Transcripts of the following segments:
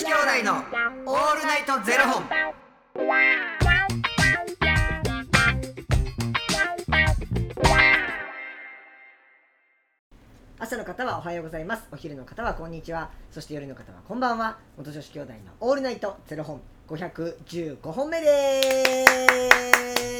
子兄弟のオールナイトゼロ本。朝の方はおはようございます。お昼の方はこんにちは。そして夜の方はこんばんは。元女子兄弟のオールナイトゼロ本。515本目です。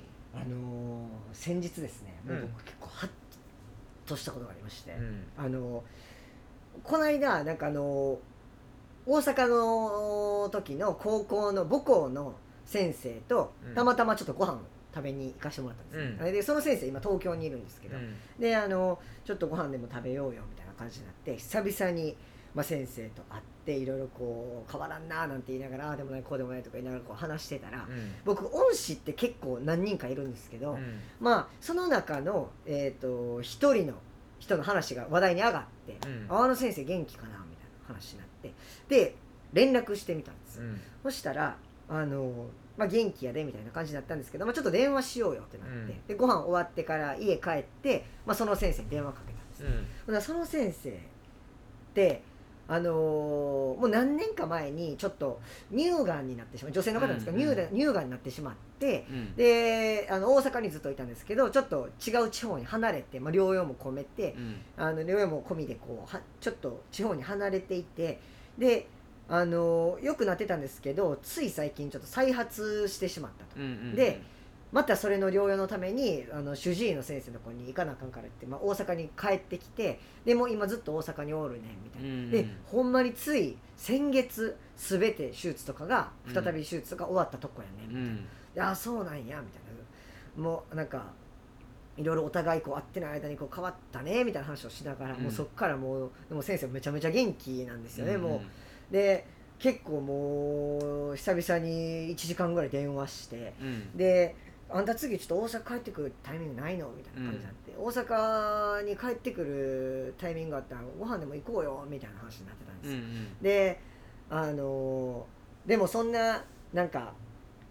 あのー先日ですねもううん僕結構ハッとしたことがありまして、うん。あのーこの間なんかあのー大阪の時の高校の母校の先生とうん。たまたまちょっとご飯食べに行かしてもらったんですよ、うん。でその先生今東京にいるんですけど、うん。であのちょっとご飯でも食べようよみたいな感じになって久々に、まあ、先生と会っていろいろこう変わらんななんて言いながらああでもないこうでもないとか言いながらこう話してたら、うん。僕恩師って結構何人かいるんですけど、うんまあその中の、えー、と一人の人の話が話題に上がってうん「ああの先生元気かな?」みたいな話になってで連絡してみたんです。そしたらあの、まあ、元気やでみたいな感じだったんですけど、まあ、ちょっと電話しようよってなって、うんでご飯終わってから家帰って、まあ、その先生に電話かけたんです、うん。その先生ってあのーもう何年か前にちょっと乳がんになってしまう女性の方なんですけど、うんうん乳がん乳がんになってしまってうん。であの大阪にずっといたんですけどちょっと違う地方に離れて、まあ、療養も込めてうん。あの療養も込みでこうはちょっと地方に離れていてであの良くなってたんですけどつい最近ちょっと再発してしまったとうん。うん。でまたそれの療養のためにあの主治医の先生のところに行かなあかんからって、まあ、大阪に帰ってきてでもう今ずっと大阪におるねんみたいな、うん。でほんまについ先月全て手術とかが再び手術が終わったとこやねんみたいな、うん。であそうなんやみたいな。もうなんかいろいろお互いこう会ってない間にこう変わったねみたいな話をしながら、うん。もうそっからもうでも先生もめちゃめちゃ元気なんですよね、うんもう。で結構もう久々に1時間ぐらい電話してうん。であんた次ちょっと大阪帰ってくるタイミングないのみたいな感じになって、大阪に帰ってくるタイミングがあったらご飯でも行こうよみたいな話になってたんですよ、うん。であのーでもそんななんか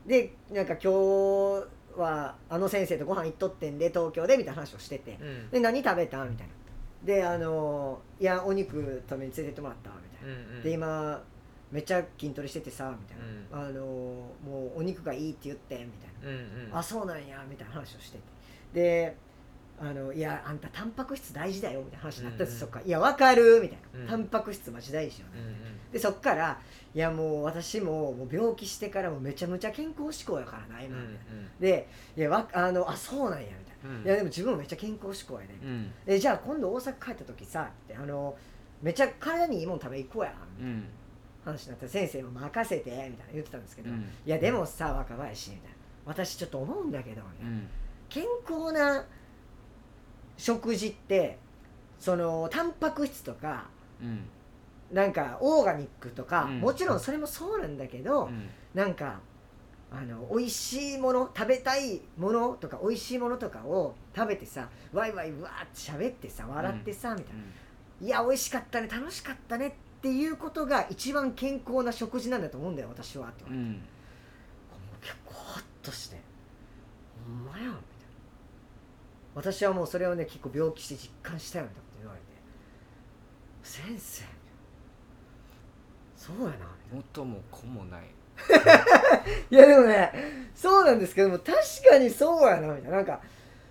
でなんか今日はあの先生とご飯行っとってんで東京でみたいな話をしててうん。で何食べた？みたいなであのーいやお肉食べに連れてってもらったみたいな、うん。で今めっちゃ筋トレしててさみたいな、あのーもうお肉がいいって言ってみたいな、うん。うん。あそうなんやみたいな話をしててであのいやあんたタンパク質大事だよみたいな話になったんです、うんそっかいやわかるみたいな、うんタンパク質マジ大事よね、うん。でそっからいやもう私ももう病気してからもめちゃめちゃ健康志向やからな今、うん。でいやわあのあそうなんやみたいな、うん。いやでも自分もめっちゃ健康志向やで、うん。でじゃあ今度大阪帰った時さってあのめっちゃ体にいいもん食べ行こうやみたいなうん。話になって先生も任せてみたいな言ってたんですけど、うん。いやでもさ若林みたいな。私ちょっと思うんだけどみたいな。うん。健康な食事ってそのタンパク質とかうん。なんかオーガニックとか、うん。もちろんそれもそうなんだけど、うん。なんかあの美味しいもの食べたいものとか美味しいものとかを食べてさワイワイわーって喋ってさ笑ってさ、みたいな。いや美味しかったね楽しかったねっていうことが一番健康な食事なんだと思うんだよ私はうん。結構ハッとして。ほんまやんみたいな。私はもうそれをね結構病気して実感したよみたいなこと言われて。先生そうやな。元も子もない。いやでもねそうなんですけども確かにそうやなみたいな。なんか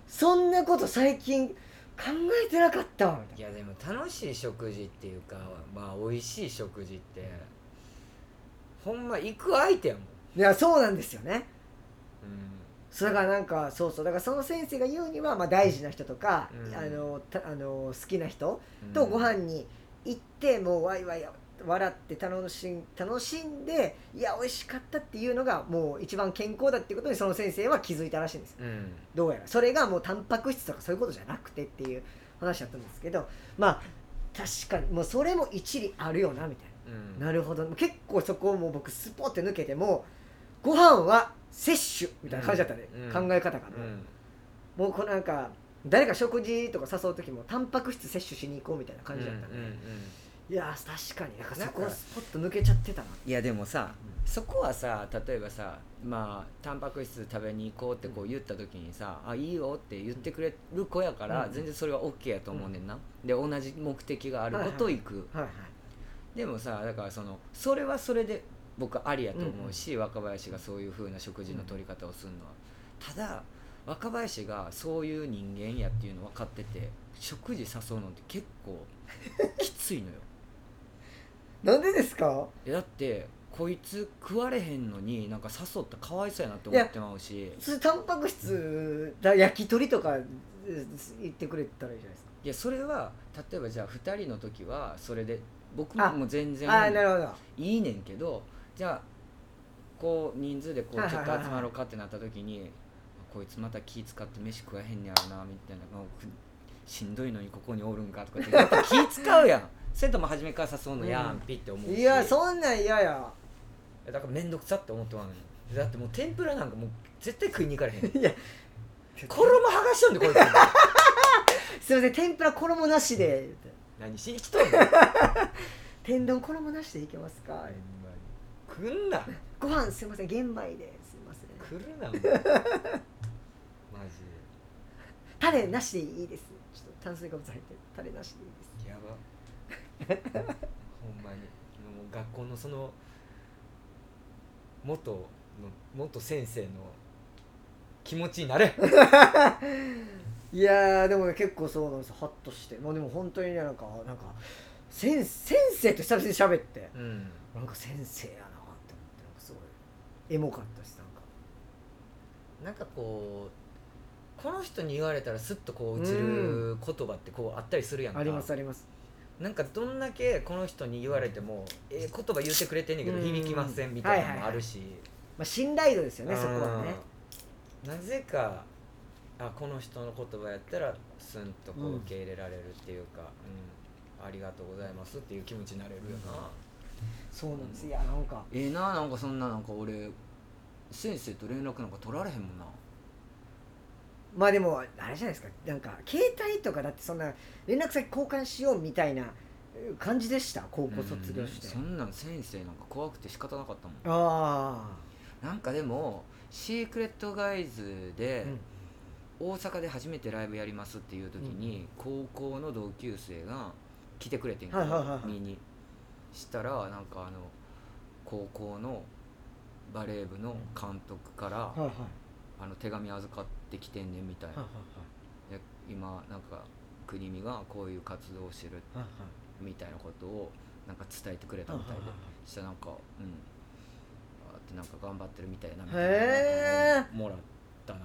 そんなこと最近考えてなかったいいやでも楽しい食事っていうかまあ美味しい食事ってほんま行く相手やもん。ないやそうなんですよね。うん。それがなんかそうそう。だからその先生が言うには、まあ、大事な人とか、うん。あのたあの好きな人うん。とご飯に行ってもうワイワイ笑って楽しん楽しんでいや美味しかったっていうのがもう一番健康だっていうことにその先生は気づいたらしいんですうん。どうやら。それがもうタンパク質とかそういうことじゃなくてっていう話だったんですけどまあ確かにもうそれも一理あるよなみたいな。うん。なるほど。結構そこをもう僕スポって抜けてもご飯は摂取みたいな感じだったね、うん。考え方が、うん。もうこうなんか誰か食事とか誘う時もタンパク質摂取しに行こうみたいな感じだったんうんうんいやー確かに。なんかそこスポッと抜けちゃってたな。いやでもさそこはさ例えばさまあタンパク質食べに行こうってこう言った時にさ「あいいよ」って言ってくれる子やからうん。全然それは OK やと思うねんな、で同じ目的がある子と行く、でもさだからそのそれはそれで僕ありやと思うし、若林がそういう風な食事の取り方をするのは。ただ若林がそういう人間やっていうの分かってて食事誘うのって結構きついのよなんでですか？えだってこいつ食われへんのになんか誘ったらかわいそうやなって思ってまうし。普通タンパク質だ焼き鳥とかえ言ってくれたらいいじゃないですか。いやそれは例えばじゃあ2人の時はそれで僕あも全然ああなるほど。いいねんけどじゃあこう人数でこうちょっと集まろうかってなった時にこいつまた気使って飯食わへんねやろなみたいなしんどいのにここにおるんか？とかってやっぱ気使うやん。それとも初めから誘うのやん、うん。ピッて思うし。いやそんなん嫌や。だから面倒くさって思ってまうのにだってもう天ぷらなんかもう絶対食いに行かれへん。いや。衣剥がしとんでこいつ。すいません天ぷら衣なしで。何しに来とんの 天丼衣なしでいけますか？来んな。ご飯すいません玄米で。すいません。来るなタレなしでいいです。ちょっと炭水化物入ってるタレなしでいいです。やば。ほんまに。もう学校のその元の元先生の気持ちになれ。いやーでもね結構そうなんですよ。ハッとして。まあでも本当にねなんかなんか先先生と久々に喋って。うん。なんか先生やなって思ってなんかすごいエモかったしなんか。なんかこうこの人に言われたらスッとこう落ちる言葉ってこうあったりするやんか。ありますあります。なんかどんだけこの人に言われてもええ言葉言ってくれてんねんけどうん。響きませんみたいなのもあるし、まあ信頼度ですよねそこはね。うんなぜかあこの人の言葉やったらスンとこうんう受け入れられるっていうか、うん。ありがとうございますっていう気持ちになれるよな、そうなんです。いやなんか。ええななんかそんななんか俺先生と連絡なんか取られへんもんなまあでもあれじゃないですか。なんか携帯とかだってそんな連絡先交換しようみたいなえー感じでした？高校卒業して。うんそんなん先生なんか怖くて仕方なかったもん。あなんかでもシークレットガイズであ、うん。大阪で初めてライブやりますっていう時に、高校の同級生が来てくれてんけど、はいはいはいはい。見に。したらなんかあの高校のバレー部の監督から、はいはいあの手紙預かってきてんねんみたいな、今なんか国見がこういう活動をしてるはいみたいなことをなんか伝えてくれたみたいで、はいはいはい。したらなんかうん。あーってなんか頑張ってるみたいなみへー。なもらったな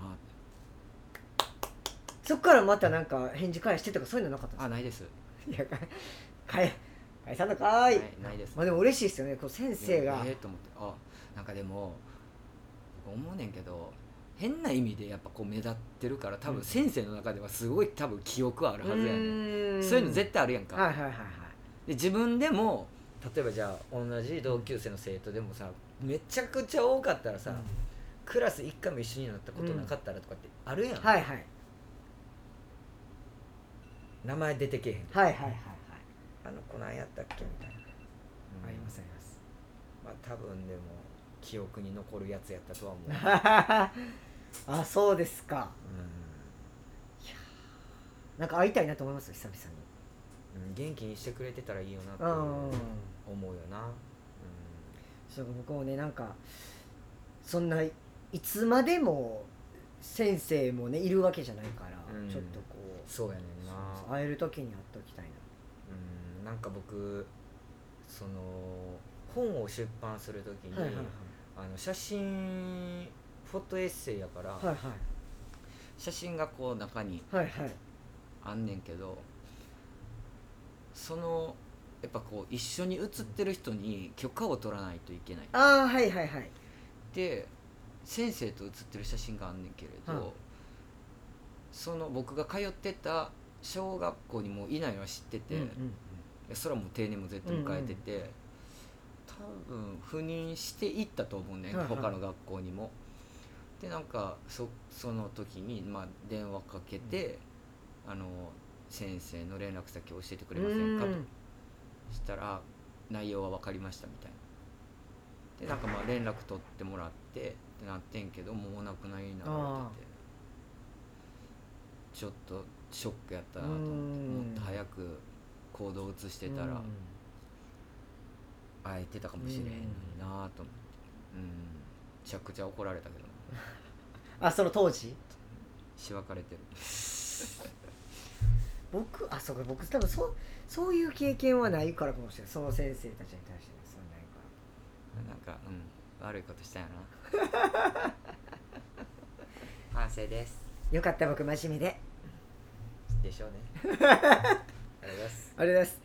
そっからまたなんか返事返してとかそういうのなかったんですあないです。かいやか返返さんのかーないいないです。まあでも嬉しいですよね。こう先生が。ええと思って。あなんかでも僕思うねんけど変な意味でやっぱこう目立ってるから多うん。分先生の中ではすごい多分記憶はあるはずやねん。そういうの絶対あるやんか、はいはいはいはい。で自分でも例えばじゃあ同じ同級生の生徒でもさめちゃくちゃ多かったらさ、クラス一回も一緒になったことなかったらとかってあるやん、はいはい。名前出てけえへんはいはいはいはい。あの子何やったっけみたいな、ありますあります。まあ多分でも記憶に残るやつやったとは思う、あそうですか。うなんか会いたいなと思います？久々に。んうん、元気にしてくれてたらいいよなってうん。思うよな、そう僕もねなんかそんないつまでも先生もねいるわけじゃないから、うん。ちょっとこうん、うそうやねんな。会える時に会っておきたいなうん。なんか僕その本を出版する時に、はいはいはい。あの写真フォトエッセイやから、はいはい。写真がこう中にはいはい。あんねんけどそのやっぱこう一緒に写ってる人に許可を取らないといけない。ああはいはいはい。で先生と写ってる写真があんねんけれど、はい。その僕が通ってた小学校にもういないのは知ってて、うんうんいやそれはもう定年も絶対迎えてて、多分赴任していったと思うね、はいはい。他の学校にもでなんかそその時に、まあ、電話かけて、あの先生の連絡先教えてくれませんかと。うん。したら内容は分かりましたみたいな。でなんかまあ連絡取ってもらってってなってんけどもうお亡くなりになられてて。ちょっとショックやったなと思って。うん。もっと早く行動を移してたらうん。会えてたかもしれへんのになと思って。うん。めちゃくちゃ怒られたけど。なあその当時？しばかれてる。僕あそうか僕多分そうそういう経験はないからかもしれない。その先生たちに対してそうないかなんかうん悪いことしたよな。反省です。らよかった僕真面目で。でしょうね。ありがとうございます。ありがとうございます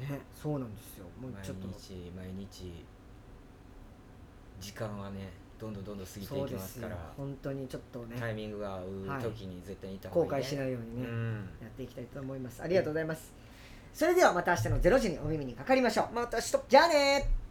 ねそうなんですよ。もう毎ちょっと。日毎日時間はねどんどんどんどん過ぎてそいうきますすから。本当にちょっとね。タイミングが合うはい時に絶対にいた後方がいい、ね、悔しないようにね、うん。やっていきたいと思います。ありがとうございます、それではまた明日の0時にお耳にかかりましょう。また明日。じゃあねー